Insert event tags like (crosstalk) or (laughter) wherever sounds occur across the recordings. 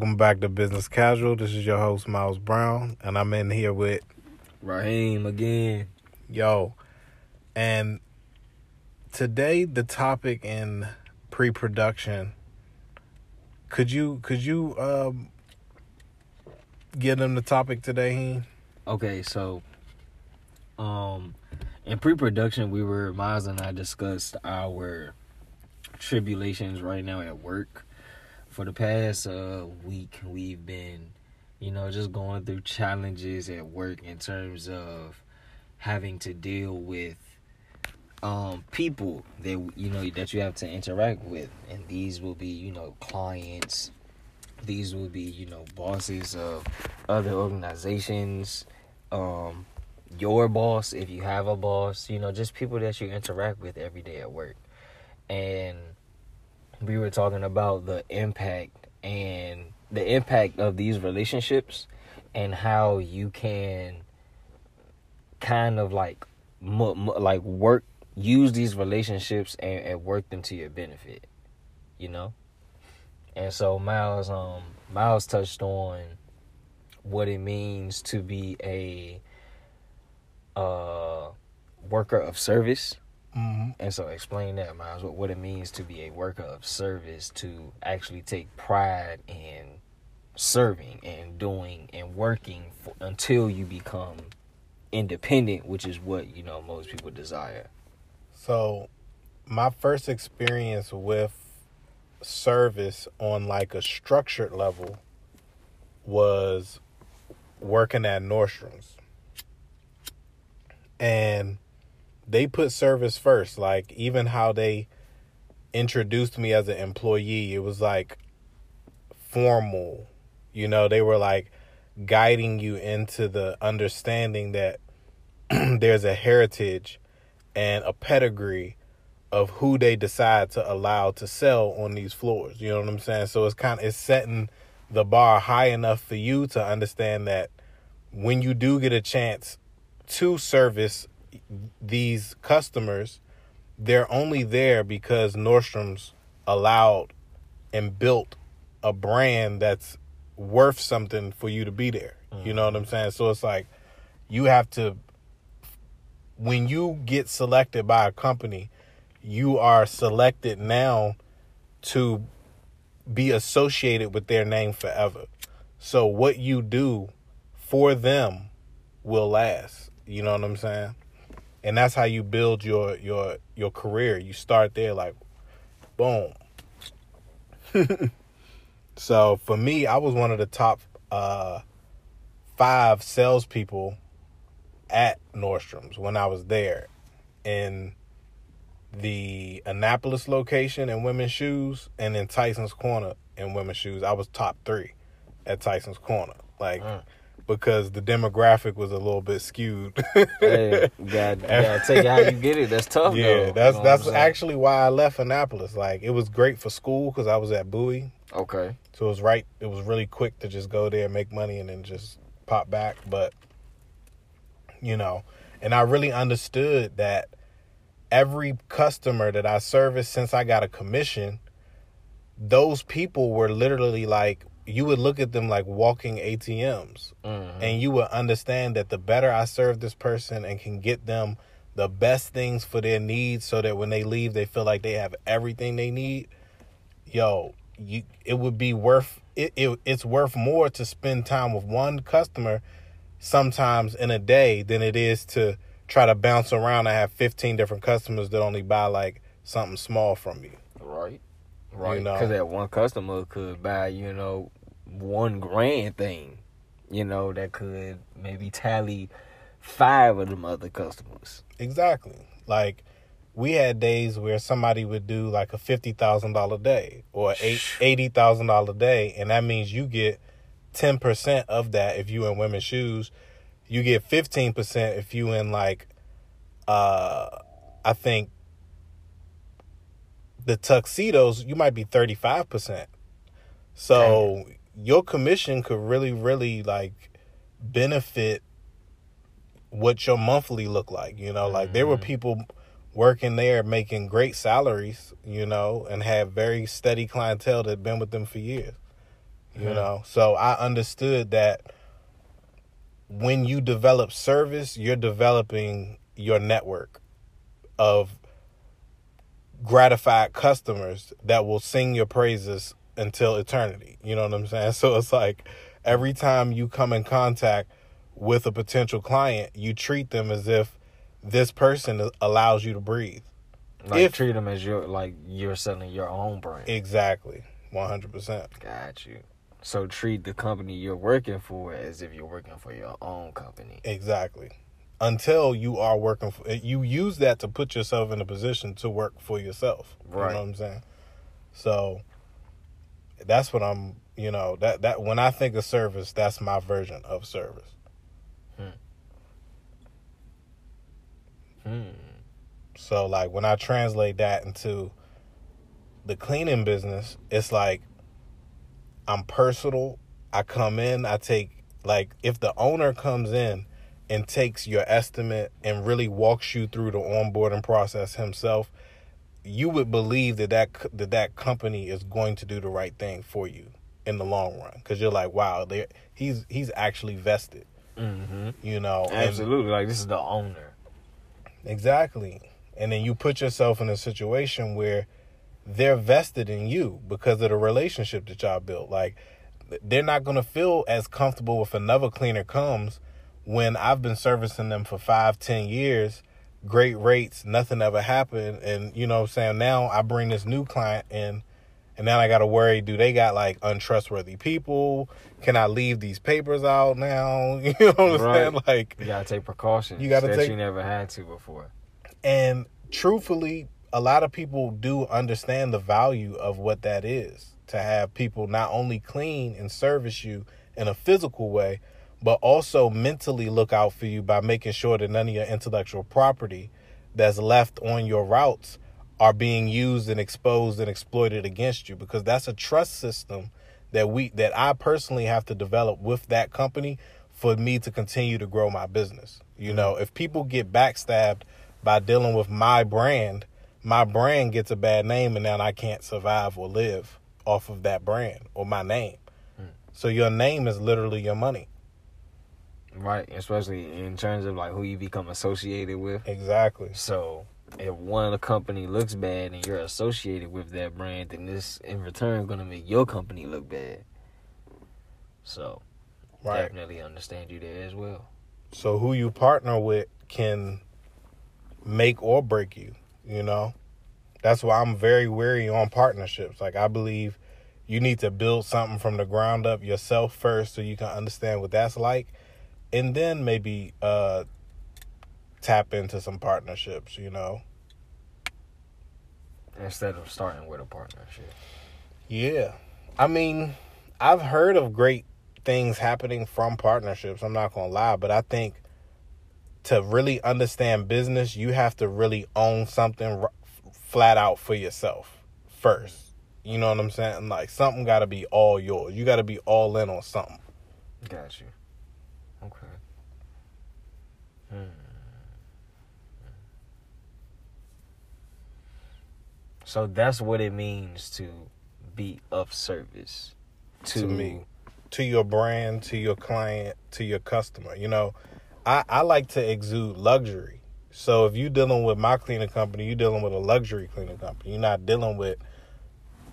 Welcome back to Business Casual. This is your host, Miles Brown, and I'm in here with Raheem again. Yo. And today the topic in pre-production could you could you um give them the topic today, Heem? Okay, so um in pre-production we were Miles and I discussed our tribulations right now at work. For the past uh week we've been you know just going through challenges at work in terms of having to deal with um people that you know that you have to interact with. And these will be you know clients. These will be you know bosses of other organizations. Um your boss if you have a boss you know just people that you interact with every day at work. And we were talking about the impact and the impact of these relationships and how you can kind of like mu- mu- like work use these relationships and, and work them to your benefit you know? And so miles um miles touched on what it means to be a uh worker of service Mm-hmm. and so explain that miles what, what it means to be a worker of service to actually take pride in serving and doing and working for, until you become independent which is what you know most people desire So, my first experience with service on like a structured level was working at Nordstrom's. And they put service first. Like, even how they introduced me as an employee, it was like formal. You know, they were like guiding you into the understanding that (clears throat) there's a heritage and a pedigree of who they decide to allow to sell on these floors. You know what I'm saying? So it's kind of it's setting the bar high enough for you to understand that when you do get a chance to service these customers, they're only there because Nordstrom's allowed and built a brand that's worth something for you to be there. You know what I'm mm-hmm. saying? So it's like you have to when you get selected by a company, you are selected now to be associated with their name forever. So what you do for them will last. You know what I'm saying? And that's how you build your your your career. You start there like boom. (laughs) so for me, I was one of the top uh five salespeople at Nordstrom's when I was there in the Annapolis location in women's shoes and in Tyson's Corner in women's shoes. I was top three at Tyson's Corner. Like Mm. Because the demographic was a little bit skewed. (laughs) hey you gotta, you (laughs) gotta take it how you get it that's tough yeah, though. that's You know that's actually why I left Annapolis. Like it was great for school because I was at Bowie, okay so it was right. It was really quick to just go there, and make money, and then just pop back. But you know, and I really understood that every customer that I serviced since I got a commission, those people were literally like you would look at them like walking ATMs Mhm. and you would understand that the better I serve this person and can get them the best things for their needs so that when they leave they feel like they have everything they need yo you it would be worth it, it it's worth more to spend time with one customer sometimes in a day than it is to try to bounce around and have 15 different customers that only buy like something small from you Right. Right. know. Because that one customer could buy, you know, one grand thing, you know, that could maybe tally five of them other customers. Exactly. Like we had days where somebody would do like a fifty thousand dollar day or eighty thousand dollar day, and that means you get ten percent of that if you in women's shoes. You get fifteen percent if you in like, uh, I think the tuxedos. You might be thirty five percent. So your commission could really, really like benefit what your monthly look like. You know, like there were Mhm. people working there making great salaries, you know, and have very steady clientele that been with them for years. You Mhm. know, so I understood that when you develop service, you're developing your network of gratified customers that will sing your praises until eternity. You know what I'm saying? (laughs) So it's like every time you come in contact with a potential client, you treat them as if this person allows you to breathe. Like If- treat them as your like you're selling your own brand. Exactly. 100%. Got you. So treat the company you're working for as if you're working for your own company. Exactly. Until you are working for you use that to put yourself in a position to work for yourself. You Right. know what I'm saying? So that's what I'm, you know, that that when I think of service, that's my version of service. Hmm. So like when I translate that into the cleaning business, it's like I'm personal. I come in, I take like if the owner comes in and takes your estimate and really walks you through the onboarding process himself, you would believe that that that that company is going to do the right thing for you in the long run cuz you're like, wow, they he's he's actually vested, Mm-hmm. you know. and- Absolutely. Like this is the owner. Exactly. And then you put yourself in a situation where they're vested in you because of the relationship that y'all built. Like they're not going to feel as comfortable if another cleaner comes when I've been servicing them for five, ten years, great rates, nothing ever happened. And you know what I'm saying? Now I bring this new client in and now I got to worry, do they got like untrustworthy people? Can I leave these papers out now? (laughs) You know what I'm Right. saying? Like You gotta take precautions You gotta that take- you never had to before. And truthfully, a lot of people do understand the value of what that is to have people not only clean and service you in a physical way, but also mentally look out for you by making sure that none of your intellectual property that's left on your routes are being used and exposed and exploited against you because that's a trust system that we that I personally have to develop with that company for me to continue to grow my business. You know, if people get backstabbed by dealing with my brand, my brand gets a bad name and then I can't survive or live off of that brand or my name. Hmm. So your name is literally your money. Right. Especially in terms of like who you become associated with. Exactly. So if one of the company looks bad and you're associated with that brand, then this in return gonna make your company look bad. So Right. definitely understand you there as well. So who you partner with can make or break you, you know? That's why I'm very wary on partnerships. Like I believe you need to build something from the ground up yourself first so you can understand what that's like and then maybe uh tap into some partnerships, you know. Instead of starting with a partnership. Yeah. I mean, I've heard of great things happening from partnerships. I'm not going to lie, but I think to really understand business, you have to really own something r- flat out for yourself first. You know what I'm saying? Like something got to be all yours. You got to be all in on something. Got you. So that's what it means to be of service to, To me. To your brand, to your client, to your customer. You know, I, I like to exude luxury. So if you're dealing with my cleaning company, you're dealing with a luxury cleaning company. You're not dealing with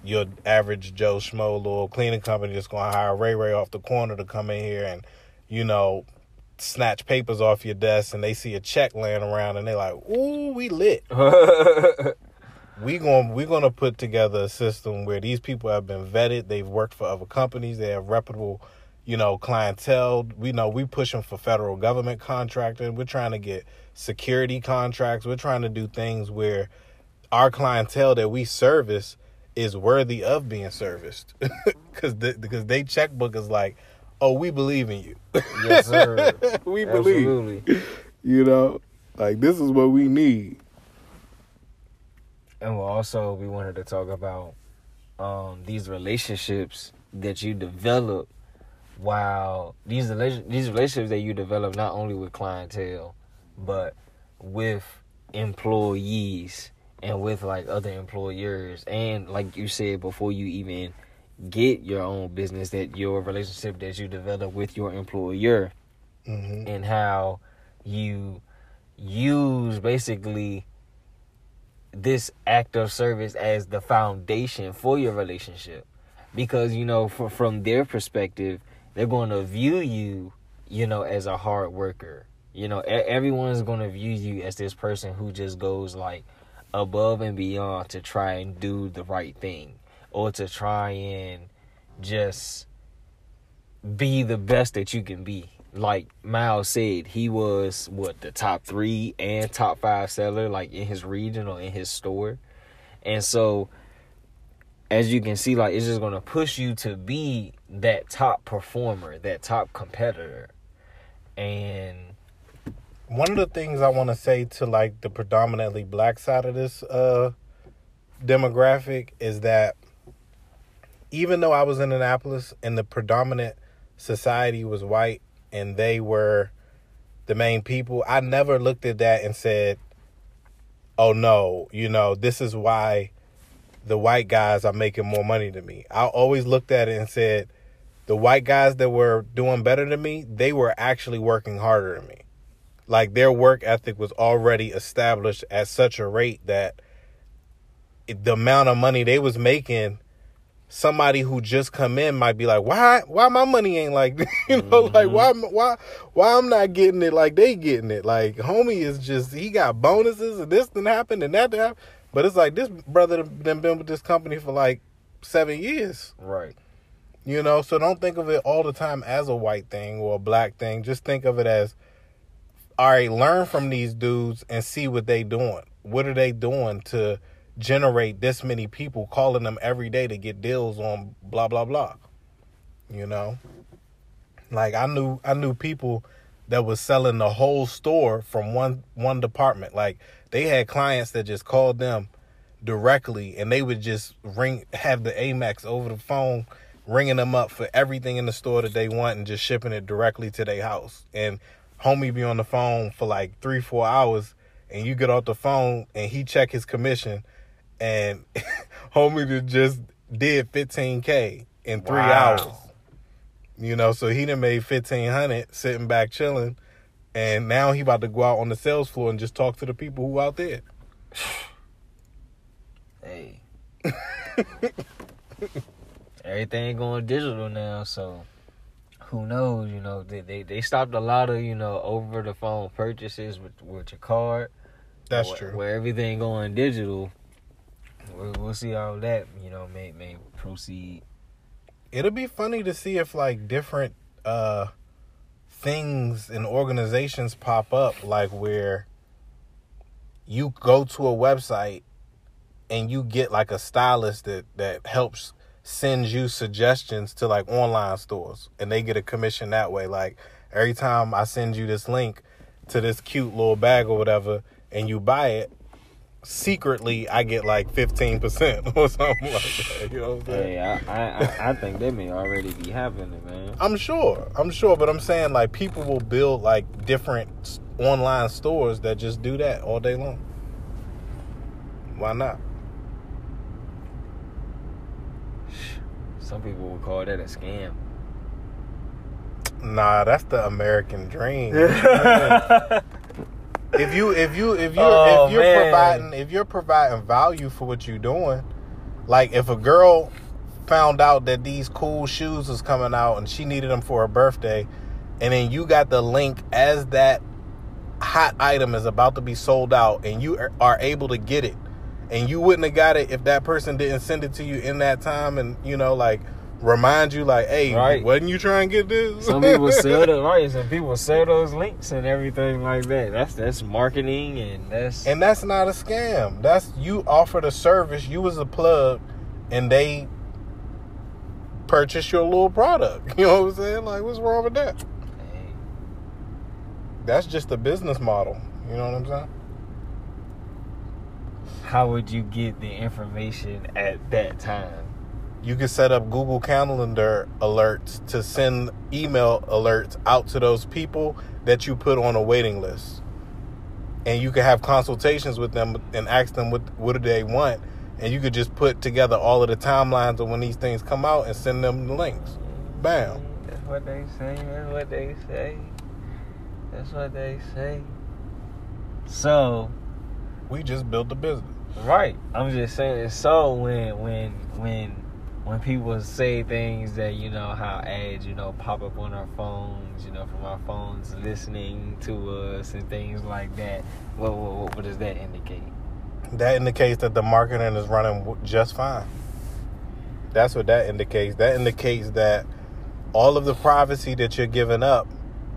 your average Joe Schmo little cleaning company that's going to hire Ray Ray off the corner to come in here and, you know, snatch papers off your desk and they see a check laying around and they like, ooh, we lit. (laughs) We going we going to put together a system where these people have been vetted. They've worked for other companies. They have reputable, you know, clientele. We know we pushing for federal government contracting. We're trying to get security contracts. We're trying to do things where our clientele that we service is worthy of being serviced (laughs) because because they checkbook is like, oh, we believe in you. yes, sir. (laughs) we believe. Absolutely. You know, like this is what we need. And well, also we wanted to talk about um, these relationships that you develop while these these relationships that you develop not only with clientele but with employees and with like other employers and like you said before you even get your own business that your relationship that you develop with your employer hmm and how you use basically this act of service as the foundation for your relationship. Because you know for, from their perspective they're going to view you you know as a hard worker. You know everyone's going to view you as this person who just goes like above and beyond to try and do the right thing or to try and just be the best that you can be. Like Miles said, he was what the top three and top five seller like in his region or in his store. And so as you can see, like it's just gonna push you to be that top performer, that top competitor. And One of the things I want to say to like the predominantly black side of this uh demographic is that even though I was in Annapolis and the predominant society was white and they were the main people, I never looked at that and said, "Oh no, you know, this is why the white guys are making more money than me." I always looked at it and said, "The white guys that were doing better than me, they were actually working harder than me." Like their work ethic was already established at such a rate that the amount of money they was making somebody who just come in might be like, why, why my money ain't like, this? (laughs) you know, like why, mm-hmm. why, why I'm not getting it like they getting it. Like homie is just he got bonuses and this didn't happen and that didn't. But it's like this brother done been with this company for like seven years, right. you know. So don't think of it all the time as a white thing or a black thing. Just think of it as, all right, learn from these dudes and see what they doing. What are they doing to generate this many people calling them every day to get deals on blah blah blah. You know? Like I knew I knew people that was selling the whole store from one one department. Like they had clients that just called them directly and they would just ring have the Amex over the phone ringing them up for everything in the store that they want and just shipping it directly to their house. And homie be on the phone for like 3 4 hours and you get off the phone and he check his commission and (laughs) homie just did 15k in 3 Wow. hours. You know, so he done made 1500 sitting back chilling and now he about to go out on the sales floor and just talk to the people who out there. (sighs) Hey. (laughs) Everything going digital now, so who knows, you know, they, they they stopped a lot of, you know, over the phone purchases with with your card. That's where, true. Where everything going digital. We'll, we'll see how that, you know, may may proceed. It'll be funny to see if like different uh things and organizations pop up like where you go to a website and you get like a stylist that that helps sends you suggestions to like online stores and they get a commission that way like every time I send you this link to this cute little bag or whatever and you buy it secretly I get like 15% (laughs) or something like that you know what I'm saying Hey, I, I I I think that may already be happening, man. I'm sure. I'm sure, but I'm saying like people will build like different online stores that just do that all day long. Why not? Some people would call that a scam. Nah, that's the American dream. (laughs) if you if you if you Oh, if you're man. providing if you're providing value for what you're doing, like if a girl found out that these cool shoes was coming out and she needed them for her birthday, and then you got the link as that hot item is about to be sold out, and you are- are able to get it, and you wouldn't have got it if that person didn't send it to you in that time, and you know like remind you like, hey, Right. wasn't you trying to get this? Some people sell (laughs) those right. Some people sell those links and everything like that. That's that's marketing and that's And that's not a scam. That's you offered a service, you was a plug, and they purchased your little product. (laughs) You know what I'm saying? Like, what's wrong with that? That's just a business model. You know what I'm saying? how would you get the information at that time? You could set up Google Calendar alerts to send email alerts out to those people that you put on a waiting list. And you can have consultations with them and ask them what what do they want and you could just put together all of the timelines of when these things come out and send them the links. Bam. That's what they say. That's what they say. That's what they say. So, We just built the business. right. I'm just saying. So when when when when people say things that you know how ads you know pop up on our phones, you know from our phones listening to us and things like that. What what, what does that indicate? That indicates that the marketing is running just fine. That's what that indicates. That indicates that all of the privacy that you're giving up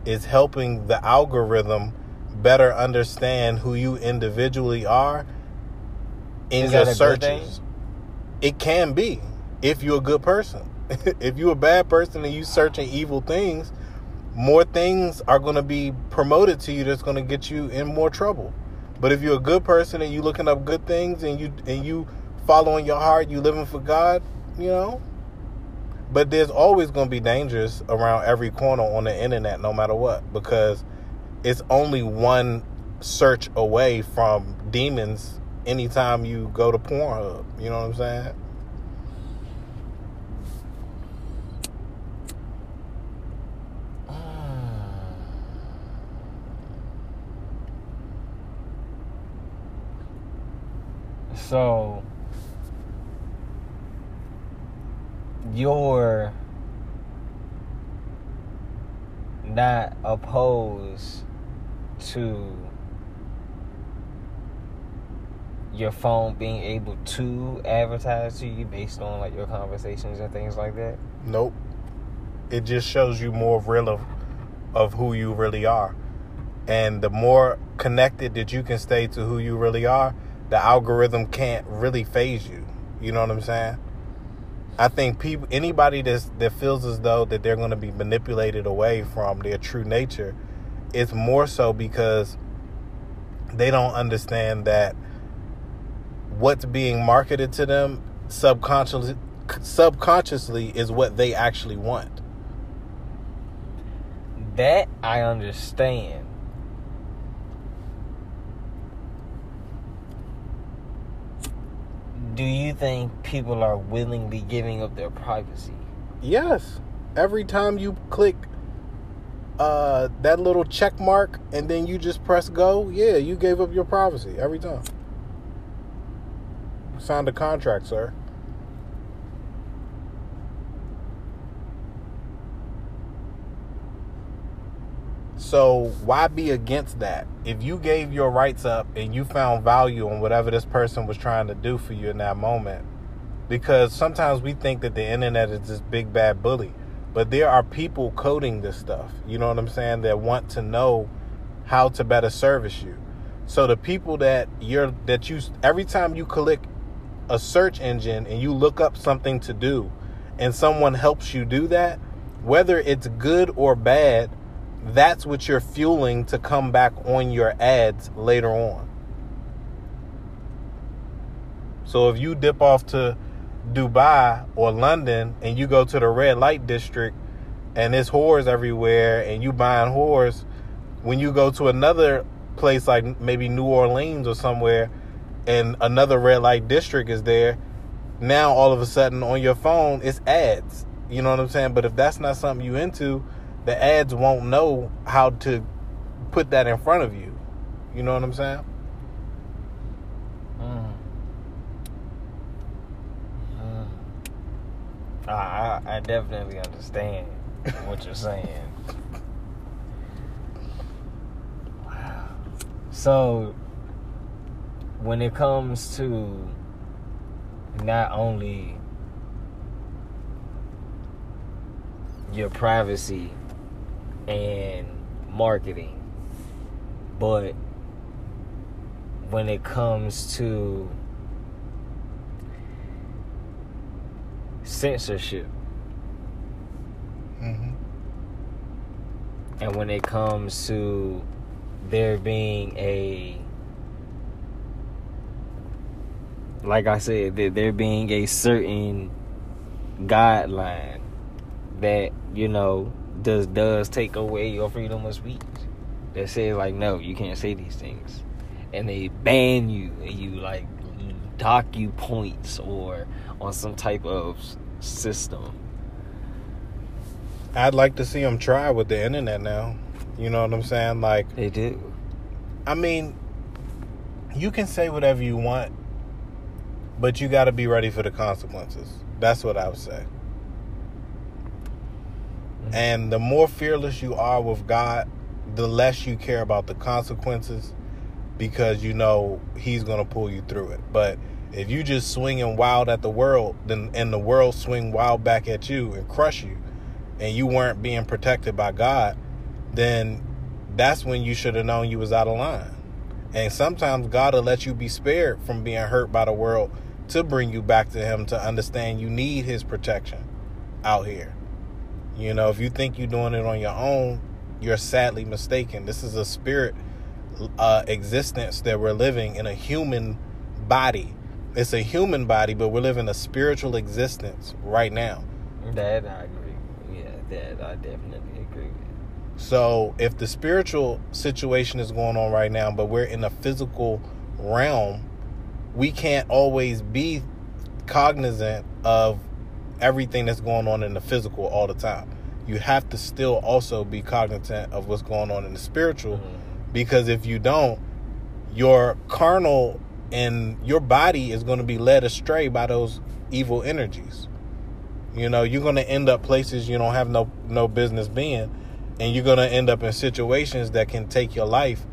is helping the algorithm better understand who you individually are in Is your that a good thing? searches. It can be if you're a good person. (laughs) if you're a bad person and you searching evil things, more things are going to be promoted to you that's going to get you in more trouble. But if you're a good person and you looking up good things and you and you following your heart, you living for God, you know. But there's always going to be dangers around every corner on the internet, no matter what, because it's only one search away from demons. Anytime you go to Pornhub, you know what I'm saying? So you're not opposed to your phone being able to advertise to you based on like your conversations and things like that. Nope. It just shows you more real of, of who you really are. And the more connected that you can stay to who you really are, the algorithm can't really phase you. You know what I'm saying? I think people anybody that's, that feels as though that they're going to be manipulated away from their true nature, it's more so because they don't understand that what's being marketed to them subconsciously subconsciously is what they actually want. That I understand. Do you think people are willingly giving up their privacy? Yes. Every time you click uh that little check mark and then you just press go, yeah, you gave up your privacy every time. Signed a contract, sir. So why be against that? If you gave your rights up and you found value in whatever this person was trying to do for you in that moment, because sometimes we think that the internet is this big bad bully, but there are people coding this stuff. You know what I'm saying? That want to know how to better service you. So the people that you're that you every time you click a search engine and you look up something to do, and someone helps you do that, whether it's good or bad, that's what you're fueling to come back on your ads later on. So if you dip off to Dubai or London and you go to the red light district and there's whores everywhere and you buying whores, when you go to another place like maybe New Orleans or somewhere and another red light district is there, now all of a sudden on your phone it's ads. You know what I'm saying? But if that's not something you into, the ads won't know how to put that in front of you. You know what I'm saying? Mm. Mm. I, I I definitely understand what you're saying. Wow. So when it comes to not only your privacy and marketing, but when it comes to censorship Mm-hmm. and when it comes to there being a like I said, that there being a certain guideline that, you know, does does take away your freedom of speech. That says like no, you can't say these things. And they ban you and you like dock you points or on some type of system. I'd like to see them try with the internet now. You know what I'm saying? Like, They do. I mean, you can say whatever you want, but you got to be ready for the consequences. That's what I would say. And the more fearless you are with God, the less you care about the consequences because you know He's going to pull you through it. But if you just swinging wild at the world, then and the world swing wild back at you and crush you, and you weren't being protected by God, then that's when you should have known you was out of line. And sometimes God will let you be spared from being hurt by the world to bring you back to Him to understand you need His protection out here. You know, if you think you're doing it on your own, you're sadly mistaken. This is a spirit uh, existence that we're living in a human body. It's a human body, but we're living a spiritual existence right now. That I agree. Yeah, that I definitely agree with. So if the spiritual situation is going on right now, but we're in a physical realm, we can't always be cognizant of everything that's going on in the physical all the time. You have to still also be cognizant of what's going on in the spiritual Mhm. because if you don't, your carnal and your body is going to be led astray by those evil energies. You know, you're going to end up places you don't have no no business being, and you're going to end up in situations that can take your life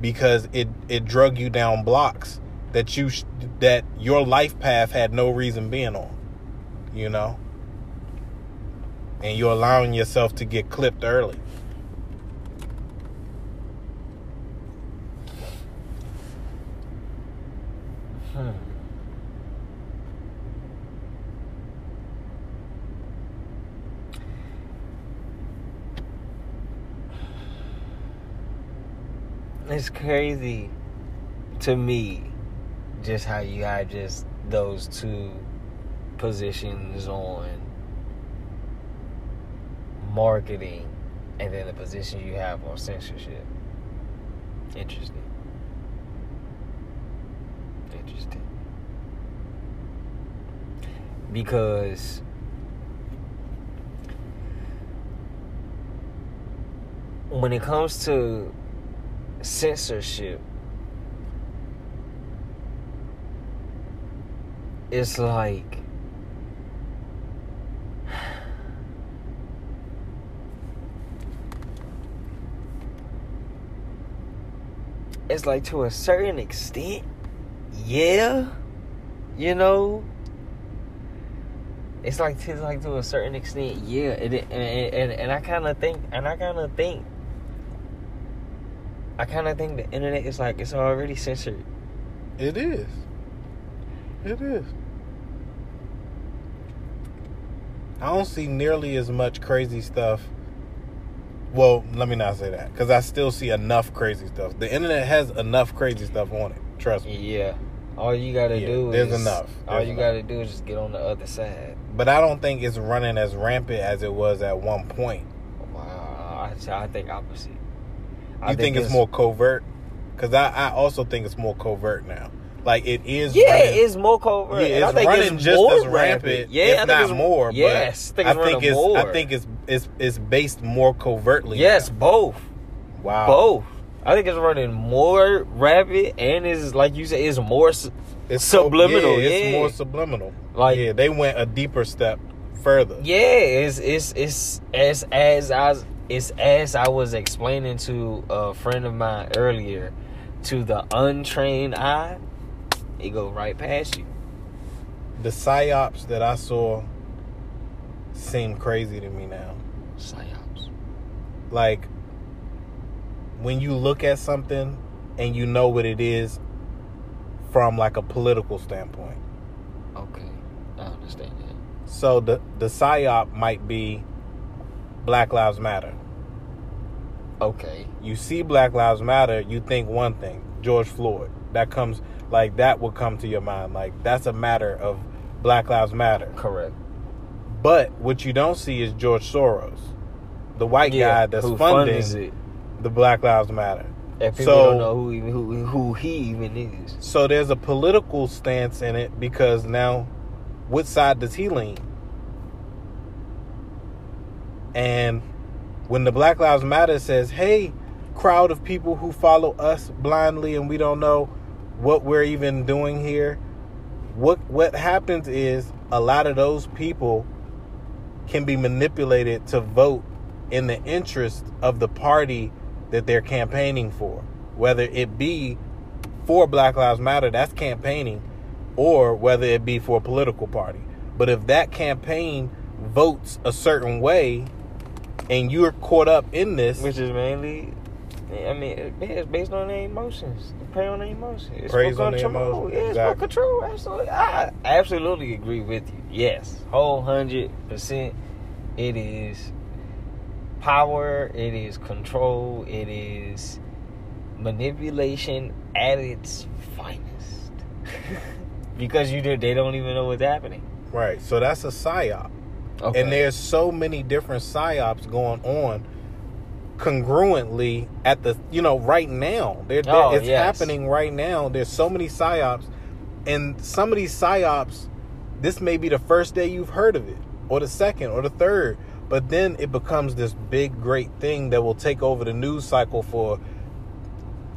because it it drug you down blocks that you sh- that your life path had no reason being on. You know, and you're allowing yourself to get clipped early. Hmm. It's crazy to me just how you have just those two positions on marketing and then the position you have on censorship. Interesting. Interesting. Because when it comes to censorship, it's like it's like to a certain extent, yeah, you know. It's like to like to a certain extent, yeah, and and, and I kind of think, and I kind of think, I kind of think the internet is like it's already censored. It is. It is. I don't see nearly as much crazy stuff. Well, let me not say that because I still see enough crazy stuff. The internet has enough crazy stuff on it. Trust me. Yeah, all you gotta Yeah, do there's is enough. all you enough. gotta do is just get on the other side. But I don't think it's running as rampant as it was at one point. Wow, I, I think opposite. I You think, it's, more covert? Because I, I also think it's more covert now. Like it is. Yeah, running- it's more covert. Yeah, it's think running it's just as rampant, Yeah, I if think not it's, more. Yes, I think it's it's more. I think it's it's it's based more covertly. yes, now. both, wow, both. I think it's running more rapid and is like you said, is more it's subliminal, Yeah, it's yeah. more subliminal. Like- yeah, they went a deeper step further. Yeah, it's it's it's as as I it's as I was explaining to a friend of mine earlier. To the untrained eye, it go right past you. The psyops that I saw seem crazy to me now. Psyops. Like when you look at something and you know what it is from like a political standpoint. Okay, I understand that. So the the psyop might be Black Lives Matter. Okay. You see Black Lives Matter, you think one thing, George Floyd. That comes like that will come to your mind. Like that's a matter of Black Lives Matter. Correct. But what you don't see is George Soros, the white Yeah, guy that's funding it? the Black Lives Matter. And people So- don't know who even who who he even is. So there's a political stance in it because now, which side does he lean? And when the Black Lives Matter says, "Hey, crowd of people who follow us blindly and we don't know what we're even doing here," what what happens is a lot of those people can be manipulated to vote in the interest of the party that they're campaigning for, whether it be for Black Lives Matter, that's campaigning, or whether it be for a political party. But if that campaign votes a certain way and you're caught up in this, Which is mainly, I mean, it's based on their emotions. They prey on their emotions. It's for on their emotions, Yeah, it's exactly. for control. Absolutely. I absolutely agree with you. Yes, whole hundred percent. It is power. It is control. It is manipulation at its finest. (laughs) because you do, they don't even know what's happening. right? So that's a psyop. Okay. And there's so many different psyops going on congruently at the you know right now. They're, they're- Oh, it's yes. happening right now. There's so many psyops, and some of these psyops, this may be the first day you've heard of it, or the second, or the third. But then it becomes this big, great thing that will take over the news cycle for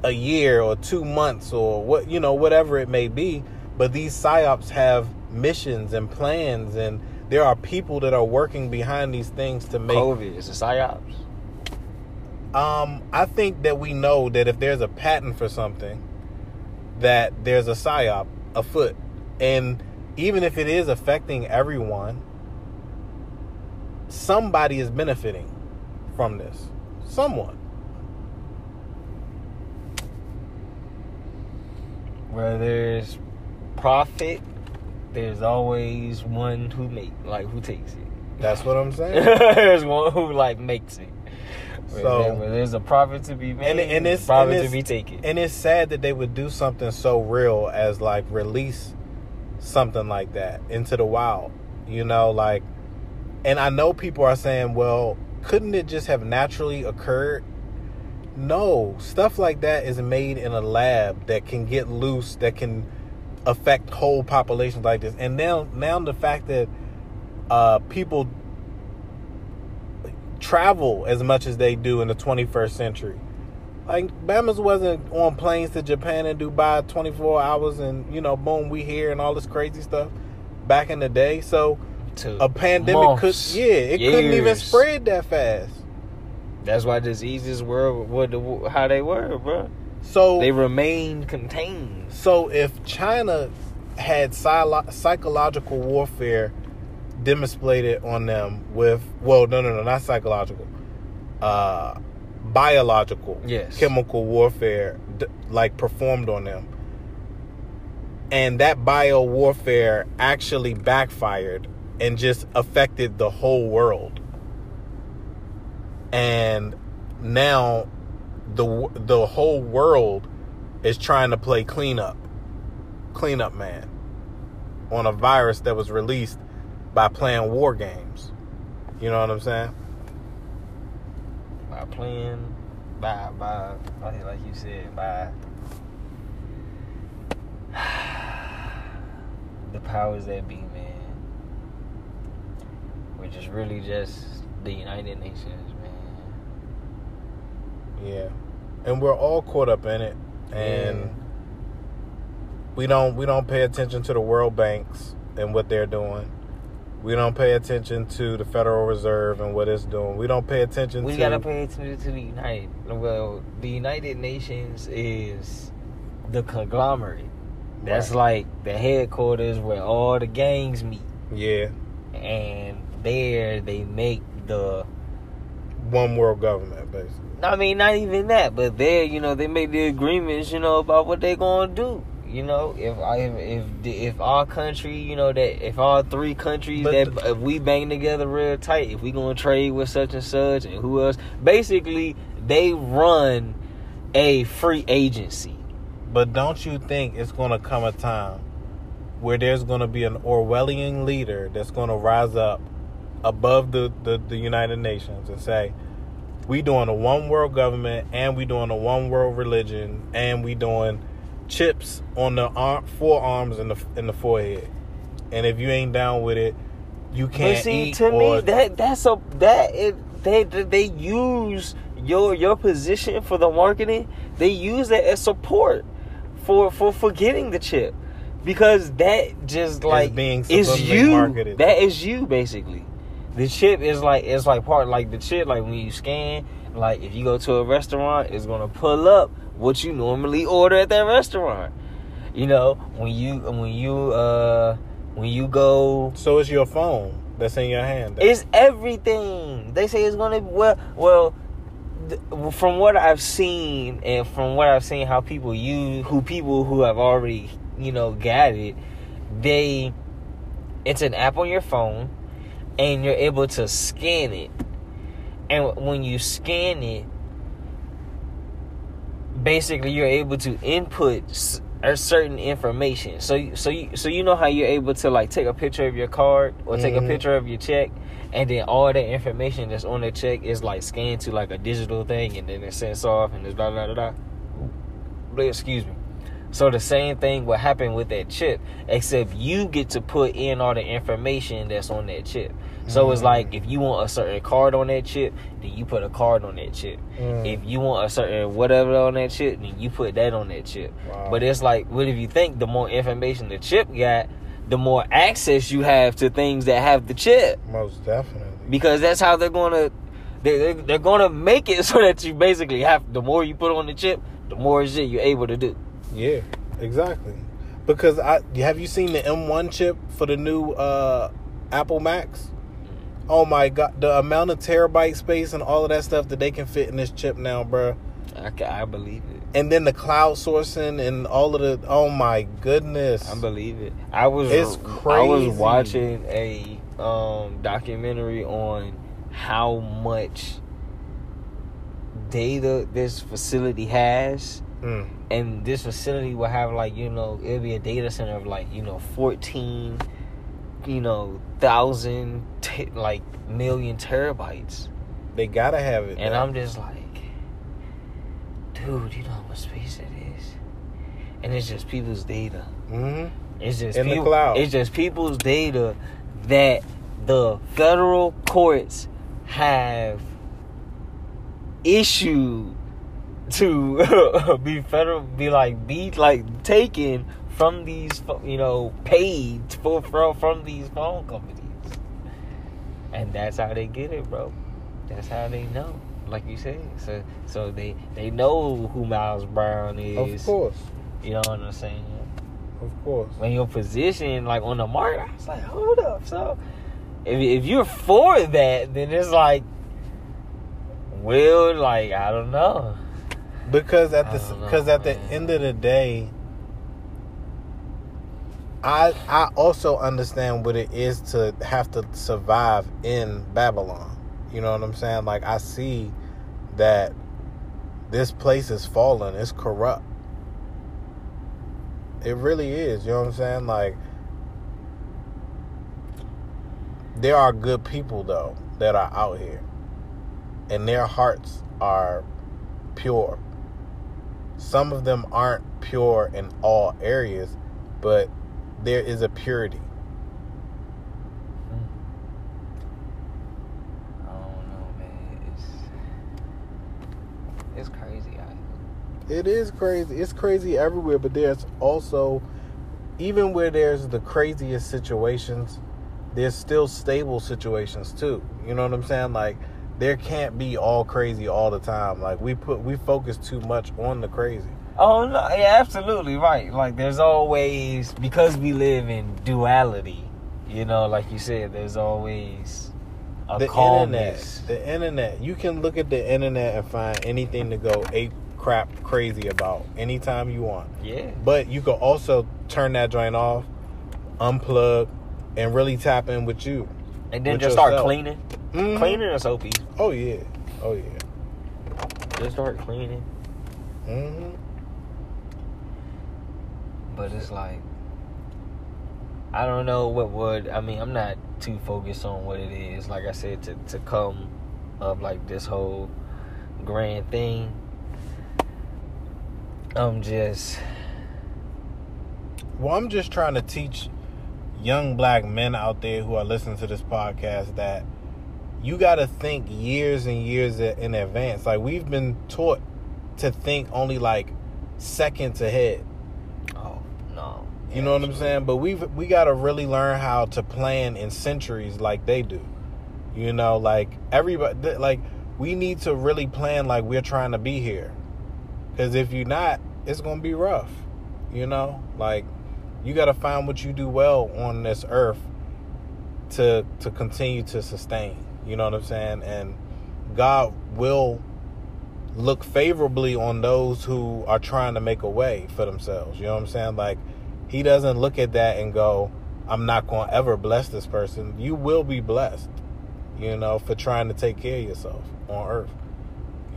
a year or two months or what you know whatever it may be but these psyops have missions and plans and there are people that are working behind these things to make COVID is a psyops. Um i think that we know that if there's a patent for something that there's a psyop afoot and even if it is affecting everyone somebody is benefiting from this someone where there's profit, there's always one who make like who takes it. that's what i'm saying (laughs) there's one who like makes it. So- there- there's a profit to be made, and, and it's profit and to be taken. and it's sad that they would do something so real as like release something like that into the wild you know like and i know people are saying well couldn't it just have naturally occurred no stuff like that is made in a lab that can get loose that can affect whole populations like this and now now the fact that uh people travel as much as they do in the 21st century like Bama's wasn't on planes to Japan and Dubai 24 hours and you know boom we here and all this crazy stuff back in the day so to a pandemic could yeah it couldn't even spread that fast That's why diseases were what the, how they were, bro. so They remained contained. so if China had psychological warfare demonstrated on them with well no no no not psychological uh biological Yes. chemical warfare like performed on them and that bio warfare actually backfired and just affected the whole world and now the the whole world is trying to play cleanup cleanup man on a virus that was released by playing war games you know what i'm saying by playing, by by like like you said, by (sighs) the powers that be, man. Which is really just the United Nations, man. Yeah, and we're all caught up in it, and Yeah. we don't we don't pay attention to the World Banks and what they're doing. We don't pay attention to the Federal Reserve and what it's doing. We don't pay attention We to gotta pay attention to the United. Well, the United Nations is the conglomerate. That's Right. like the headquarters where all the gangs meet, yeah and there they make the one world government basically. I mean, not even that, but there, you know, they make the agreements, you know, about what they're gonna do. You know, if I if if, our country, you know, that if all three countries But that if we bang together real tight, if we gonna trade with such and such and who else, basically they run a free agency. But don't you think it's going to come a time where there's going to be an Orwellian leader that's going to rise up above the, the, the United Nations and say, we doing a one world government, and we doing a one world religion, and we doing chips on the arm, forearms and the in the forehead. And if you ain't down with it, you can't but see, eat. to me, that that's a that it, they they use your your position for the marketing. They use that as support for for for getting the chip because that just like being is you. marketed. That is you basically. The chip is like it's like part like the chip like when you scan like if you go to a restaurant it's gonna pull up what you normally order at that restaurant. You know when you when you uh when you go so it's your phone that's in your hand. it's everything. They say it's gonna well well. th- From what I've seen, and from what I've seen, how people use, who people who have already, you know, got it, they, it's an app on your phone, and you're able to scan it, and when you scan it, basically you're able to input s- a certain information. So you- so you so you know how you're able to like take a picture of your card or take a Mhm. picture of your check and then all that information that's on the check is like scanned to like a digital thing and then it sends off and it's blah blah blah blah. Blah, Excuse me. So the same thing will happen with that chip, except you get to put in all the information that's on that chip. So it's Mm. like if you want a certain card on that chip, then you put a card on that chip. Mm. If you want a certain whatever on that chip, then you put that on that chip. Wow. But it's like, what if you think the more information the chip got, the more access you have to things that have the chip? Most definitely. Because that's how they're gonna they they're, they're gonna make it (laughs) so that you basically have the more you put on the chip, the more shit you're able to do. Yeah, exactly. Because I have you seen the M1 chip for the new uh, Apple Macs? Oh my god, the amount of terabyte space and all of that stuff that they can fit in this chip now, bruh. I, I believe it. And then the cloud sourcing and all of the oh my goodness. I believe it. I was It's crazy. I was watching a um documentary on how much data this facility has Mm. and this facility will have like you know it'll be a data center of like you know 14 you know thousand like million terabytes They gotta have it. and i'm just like dude you know how much space it is and it's just people's data Mhm. it's just In the cloud. It's just people's data that the federal courts have issued to (laughs) be federal, be like be like taken from these, you know, paid for from from these phone companies, and that's how they get it, bro. That's how they know. Like you said, so so they they know who Miles Brown is. Of course. You know what I'm saying? Of course. when your position like on the market, I was like, hold up. So if if you're for that, then it's like, well, like I don't know. Because at the I don't know, because at the end of the day, I I also understand what it is to have to survive in Babylon. You know what I'm saying? Like I see that this place is fallen. It's corrupt. It really is. You know what I'm saying? Like there are good people though that are out here, and their hearts are pure. Some of them aren't pure in all areas, but there is a purity. Hmm. I don't know, man. It's it's crazy. It is crazy. It's crazy everywhere, but there's also, even where there's the craziest situations, there's still stable situations too. You know what I'm saying? Like, there can't be all crazy all the time. Like we put we focus too much on the crazy. Oh no, yeah, absolutely right. Like there's always because we live in duality. You know, like you said, there's always a the calmness. internet, the internet. You can look at the internet and find anything to go ape crap crazy about anytime you want. Yeah. But you can also turn that joint off, unplug, and really tap in with you. And then just start cleaning. Mhm. Cleaning is peaceful. Oh yeah. Oh yeah. Just start cleaning. hmm But it's like I don't know what would I mean, I'm not too focused on what it is, like I said, to, to come of like this whole grand thing. I'm just Well, I'm just trying to teach young black men out there who are listening to this podcast that you got to think years and years in advance. Like we've been taught to think only like seconds ahead. oh no. You know what I'm saying? But we've we got to really learn how to plan in centuries like they do. You know, like everybody like we need to really plan like we're trying to be here. Cuz if you're not, it's going to be rough. You know? Like you got to find what you do well on this earth to to continue to sustain. You know what I'm saying? And God will look favorably on those who are trying to make a way for themselves. You know what I'm saying? Like he doesn't look at that and go, I'm not going to ever bless this person. You will be blessed, you know, for trying to take care of yourself on earth,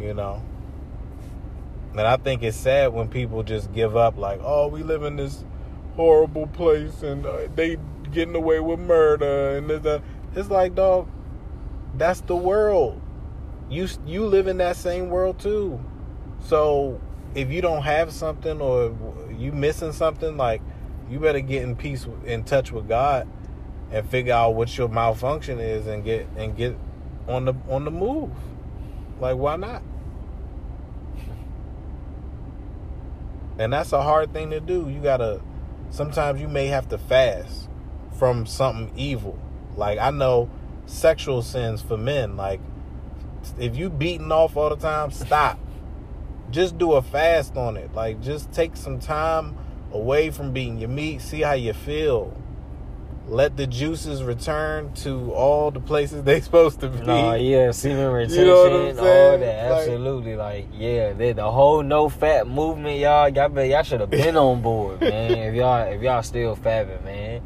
you know. And I think it's sad when people just give up like, "Oh, we live in this horrible place and uh, they getting away with murder and it's like, dog, that's the world. You you live in that same world too. So if you don't have something or you missing something, like you better get in peace in touch with God and figure out what your malfunction is and get and get on the on the move. Like why not? And that's a hard thing to do. You gotta sometimes you may have to fast from something evil. Like I know sexual sins for men, like if you beating off all the time, stop. just do a fast on it. Like just take some time away from beating your meat, see how you feel. Let the juices return to all the places (laughs) they supposed to be. No, yeah, semen retention, know what I'm all that, Like- absolutely. Like, yeah, the, the whole NoFap movement, y'all. Y'all, y'all should have been on board, man. If y'all, if y'all still fapping, man,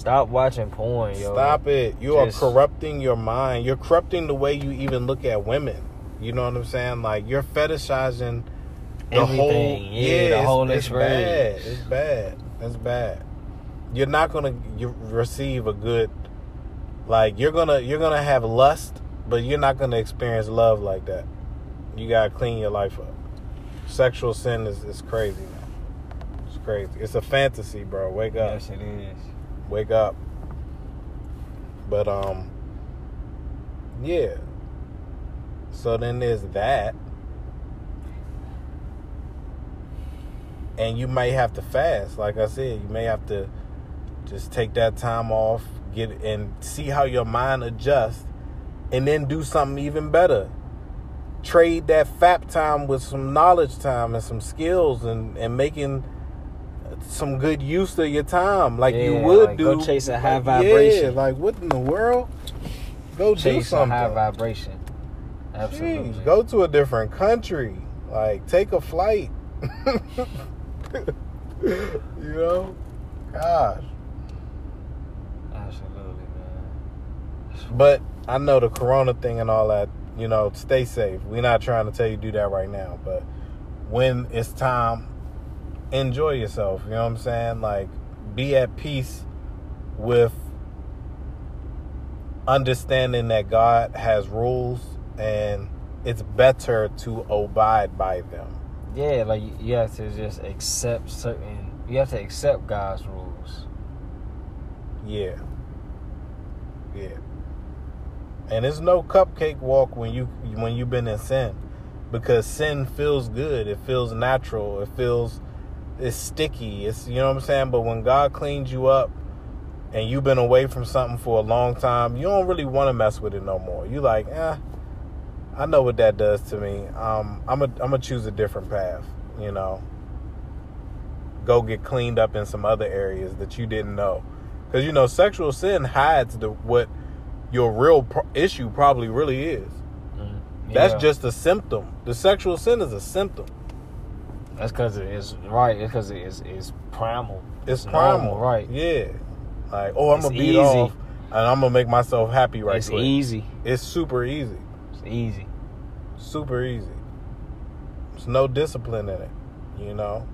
stop watching porn, yo. Stop it. You Just- are corrupting your mind. You're corrupting the way you even look at women. You know what I'm saying? Like you're fetishizing the whole Everything. Yeah, the it's- whole it's, bad. It's bad. It's bad. You're not gonna you receive a good like you're gonna you're gonna have lust, but you're not gonna experience love like that. You gotta clean your life up. Sexual sin is, is crazy, man. It's crazy. It's a fantasy, bro. Wake up Yes, it is. Wake up. But um yeah. So then there's that. And you may have to fast, like I said, you may have to just take that time off, get and see how your mind adjusts and then do something even better. Trade that fap time with some knowledge time and some skills and and making some good use of your time, like you would like, do. go chase a high like, vibration. Yeah, like what in the world? Go do Chase a something. high vibration. Absolutely. Jeez, go to a different country. Like take a flight. (laughs) you know, gosh. Absolutely, man. But I know the corona thing and all that, you know, stay safe. We're not trying to tell you to do that right now, but when it's time, enjoy yourself. You know what I'm saying? Like be at peace with understanding that God has rules and it's better to abide by them. Yeah, like you- have to just accept certain. You have to accept God's rules. Yeah. Yeah. And it's no cupcake walk when you when you've been in sin. Because sin feels good. It feels natural. It feels it's sticky. It's you know what I'm saying? But when God cleans you up and you've been away from something for a long time, you don't really want to mess with it no more. You like, eh, I know what that does to me. Um, I'm a, I'm gonna choose a different path. You know, go get cleaned up in some other areas that you didn't know, because you know sexual sin hides the what your real pro- issue probably really is. Mm. That's just a symptom. The sexual sin is a symptom. That's because it's right. It's because it's it's primal. It's normal, primal, right? Yeah. Like, oh, I'm It's gonna beat easy. off, and I'm gonna make myself happy right it's quick. easy. It's super easy. It's easy. super easy. There's no discipline in it, you know.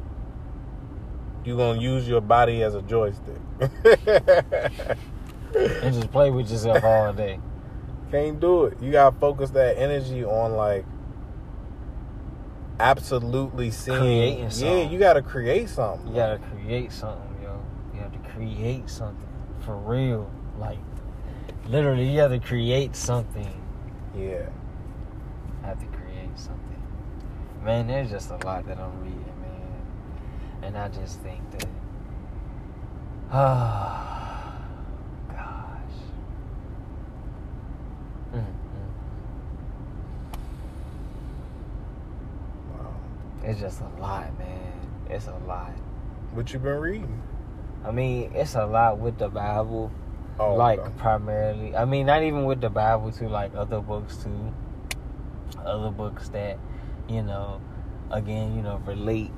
You're gonna use your body as a joystick. (laughs) And just play with yourself all day. Can't do it. You gotta focus that energy on like absolutely seeing. Creating yeah, you got to create something. You gotta create something, yo. You have to create something for real. Like, literally, you have to create something. Yeah. I have to create something. Man, there's just a lot that I'm reading, man. And I just think that, (sighs) ah, gosh. Mm, mm, Wow. mm. It's just a lot, man. It's a lot. What you been reading? I mean, it's a lot with the Bible. Oh, like okay. primarily i mean not even with the bible too like other books too other books that you know again you know relate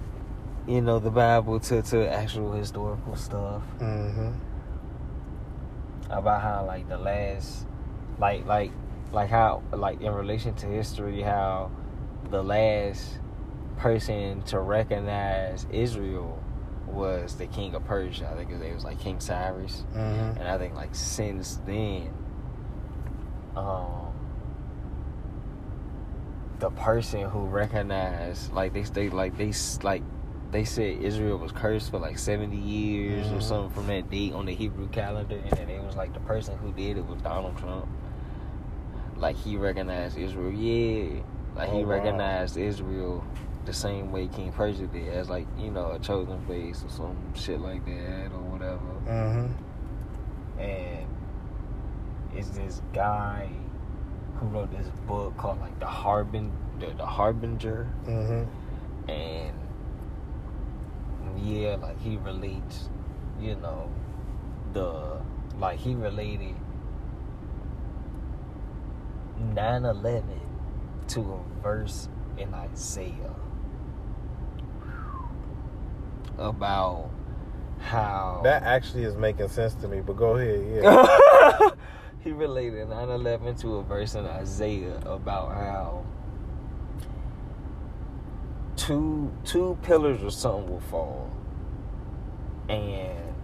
you know the bible to to actual historical stuff Mm-hmm. about how like the last like like like how like in relation to history how the last person to recognize israel was the king of persia i think it was like king cyrus Mm-hmm. and I think like since then, um, the person who recognized like they they like they like they said Israel was cursed for like seventy years or Mhm. something from that date on the Hebrew calendar, and then it was like the person who did it was Donald Trump. Like he recognized Israel, yeah. Like he Oh, wow. recognized Israel the same way King Persia did, as like you know a chosen face or some shit like that or whatever Mm-hmm. and it's this guy who wrote this book called like the Harbin the, the Harbinger Mm-hmm. and yeah like he relates you know the like he related 9-11 to a verse in Isaiah about how That actually is making sense to me. But go ahead. Yeah. (laughs) he related 9-11 to a verse in Isaiah about how two two pillars or something will fall and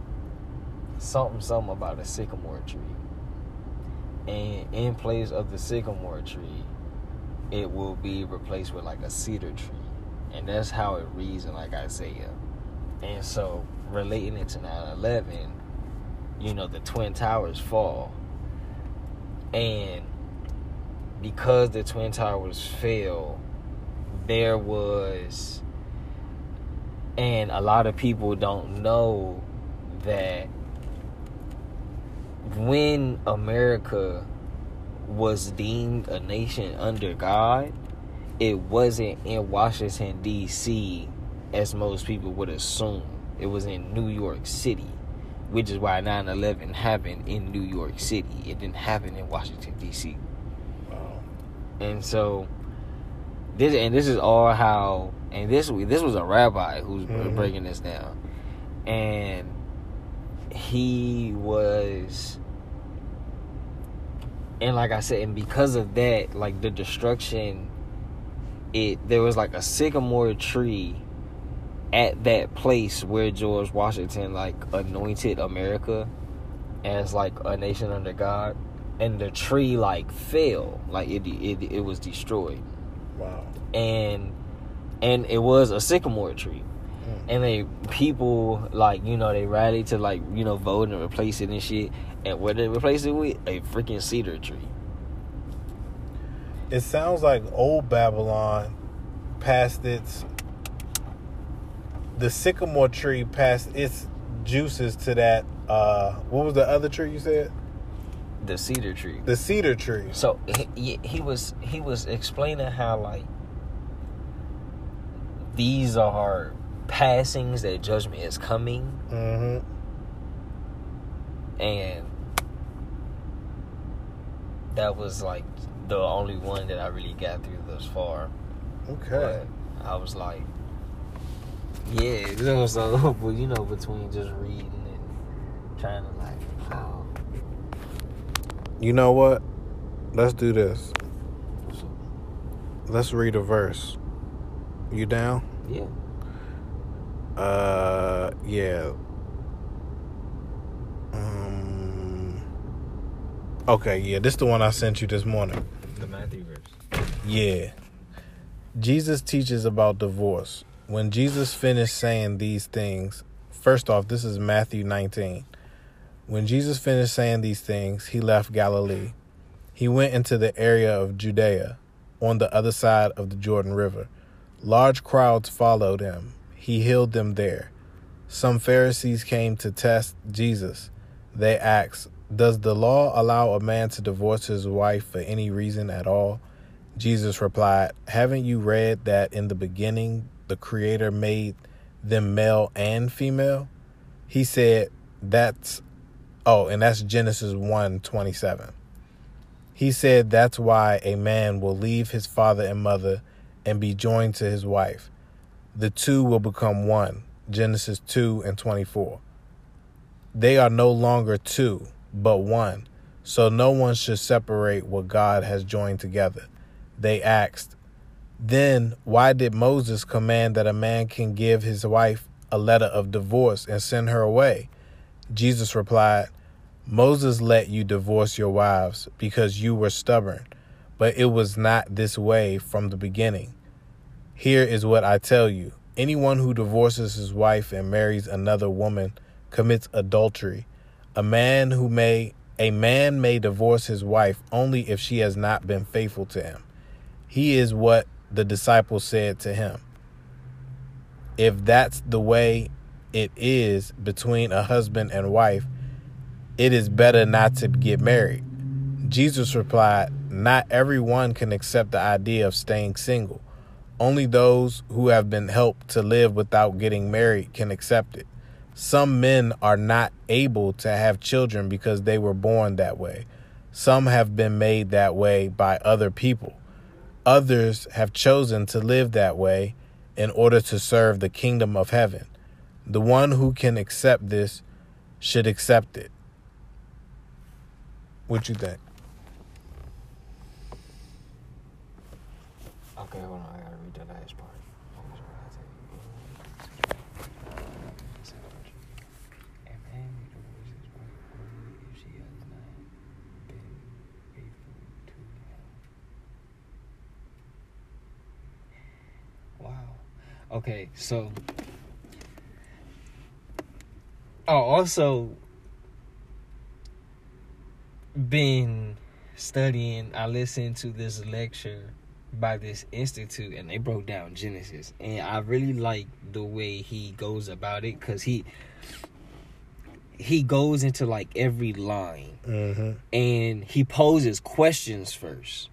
something something about a sycamore tree and in place of the sycamore tree it will be replaced with like a cedar tree and that's how it reads in like Isaiah and so relating it to 9-11 you know the twin towers fall. And because the twin towers fell there was and a lot of people don't know that when america was deemed a nation under god it wasn't in washington d.c as most people would assume it was in new york city which is why 9-11 happened in new york city it didn't happen in washington d.c Wow. and so this and this is all how and this this was a rabbi who's Mhm. breaking this down and he was and like I said and because of that like the destruction it there was like a sycamore tree at that place where George Washington like anointed America as like a nation under God and the tree like fell. Like it it, it was destroyed. Wow. and and it was a sycamore tree. Mm. and they people like you know they rallied to like you know vote and replace it and shit. And what they replace it with? A freaking cedar tree. It sounds like old Babylon passed its the sycamore tree passed its juices to that uh what was the other tree you said? the cedar tree The cedar tree. So he, he was he was explaining how like these are passings that judgment is coming Mm-hmm. and that was like the only one that I really got through thus far. Okay. But I was like, yeah, you know, so (laughs) but you know between just reading and trying to like, oh, You know what? Let's do this. Let's read a verse. You down? yeah, Uh, yeah. Um. Okay, yeah, this is the one I sent you this morning. the Matthew verse. Yeah. Jesus teaches about divorce. When Jesus finished saying these things, first off, this is Matthew 19. When Jesus finished saying these things, he left Galilee. He went into the area of Judea on the other side of the Jordan River. Large crowds followed him. He healed them there. Some Pharisees came to test Jesus. They asked, Does the law allow a man to divorce his wife for any reason at all? Jesus replied, Haven't you read that in the beginning the Creator made them male and female? He said, That's, oh, and that's Genesis 1 27. He said, That's why a man will leave his father and mother and be joined to his wife. The two will become one. Genesis 2 and 24. They are no longer two, but one. So no one should separate what God has joined together. They asked, Then why did Moses command that a man can give his wife a letter of divorce and send her away? Jesus replied, Moses let you divorce your wives because you were stubborn, but it was not this way from the beginning. Here is what I tell you anyone who divorces his wife and marries another woman commits adultery. A man who may a man may divorce his wife only if she has not been faithful to him. He is what the disciple said to him. If that's the way it is between a husband and wife, it is better not to get married. Jesus replied, Not everyone can accept the idea of staying single. Only those who have been helped to live without getting married can accept it. Some men are not able to have children because they were born that way. Some have been made that way by other people. Others have chosen to live that way in order to serve the kingdom of heaven. The one who can accept this should accept it. What you think? Okay, hold on. I gotta read the last part. Wow. Okay, so. Oh, also, been studying, I listened to this lecture by this institute and they broke down Genesis. And I really like the way he goes about it because he he goes into like every line Mm-hmm. and he poses questions first.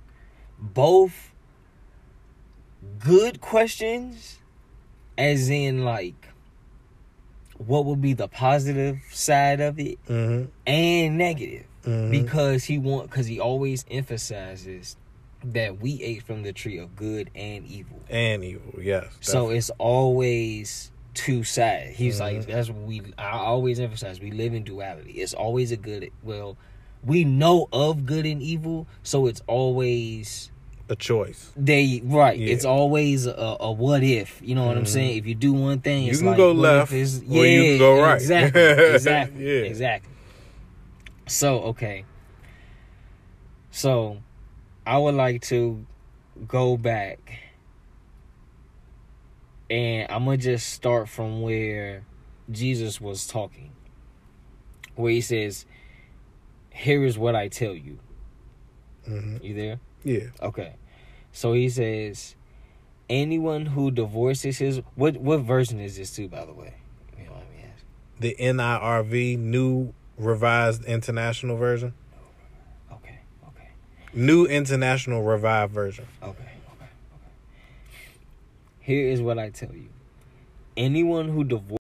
Both good questions, as in like what would be the positive side of it, Mm-hmm. and negative Mhm. because he want because he always emphasizes that we ate from the tree of good and evil. And evil, yes. So it's always two sides. He's like Mhm. that's what we I always emphasize we live in duality. It's always a good well we know of good and evil, so it's always a choice. they right. Yeah. It's always a, a what if. You know what I'm Mhm. saying? If you do one thing, You it's can like, go left, it's- or you can go right. Exactly. (laughs) Exactly. Yeah. Exactly. So okay. So, I would like to go back, and I'm gonna just start from where Jesus was talking, where he says, "Here is what I tell you." hmm You there? Yeah. Okay. So he says, anyone who divorces his what what version is this too, by the way? You know what I mean? The NIRV, New Revised International Version. Okay, okay, New International Revised Version. okay, okay, okay. Here is what I tell you. Anyone who divorces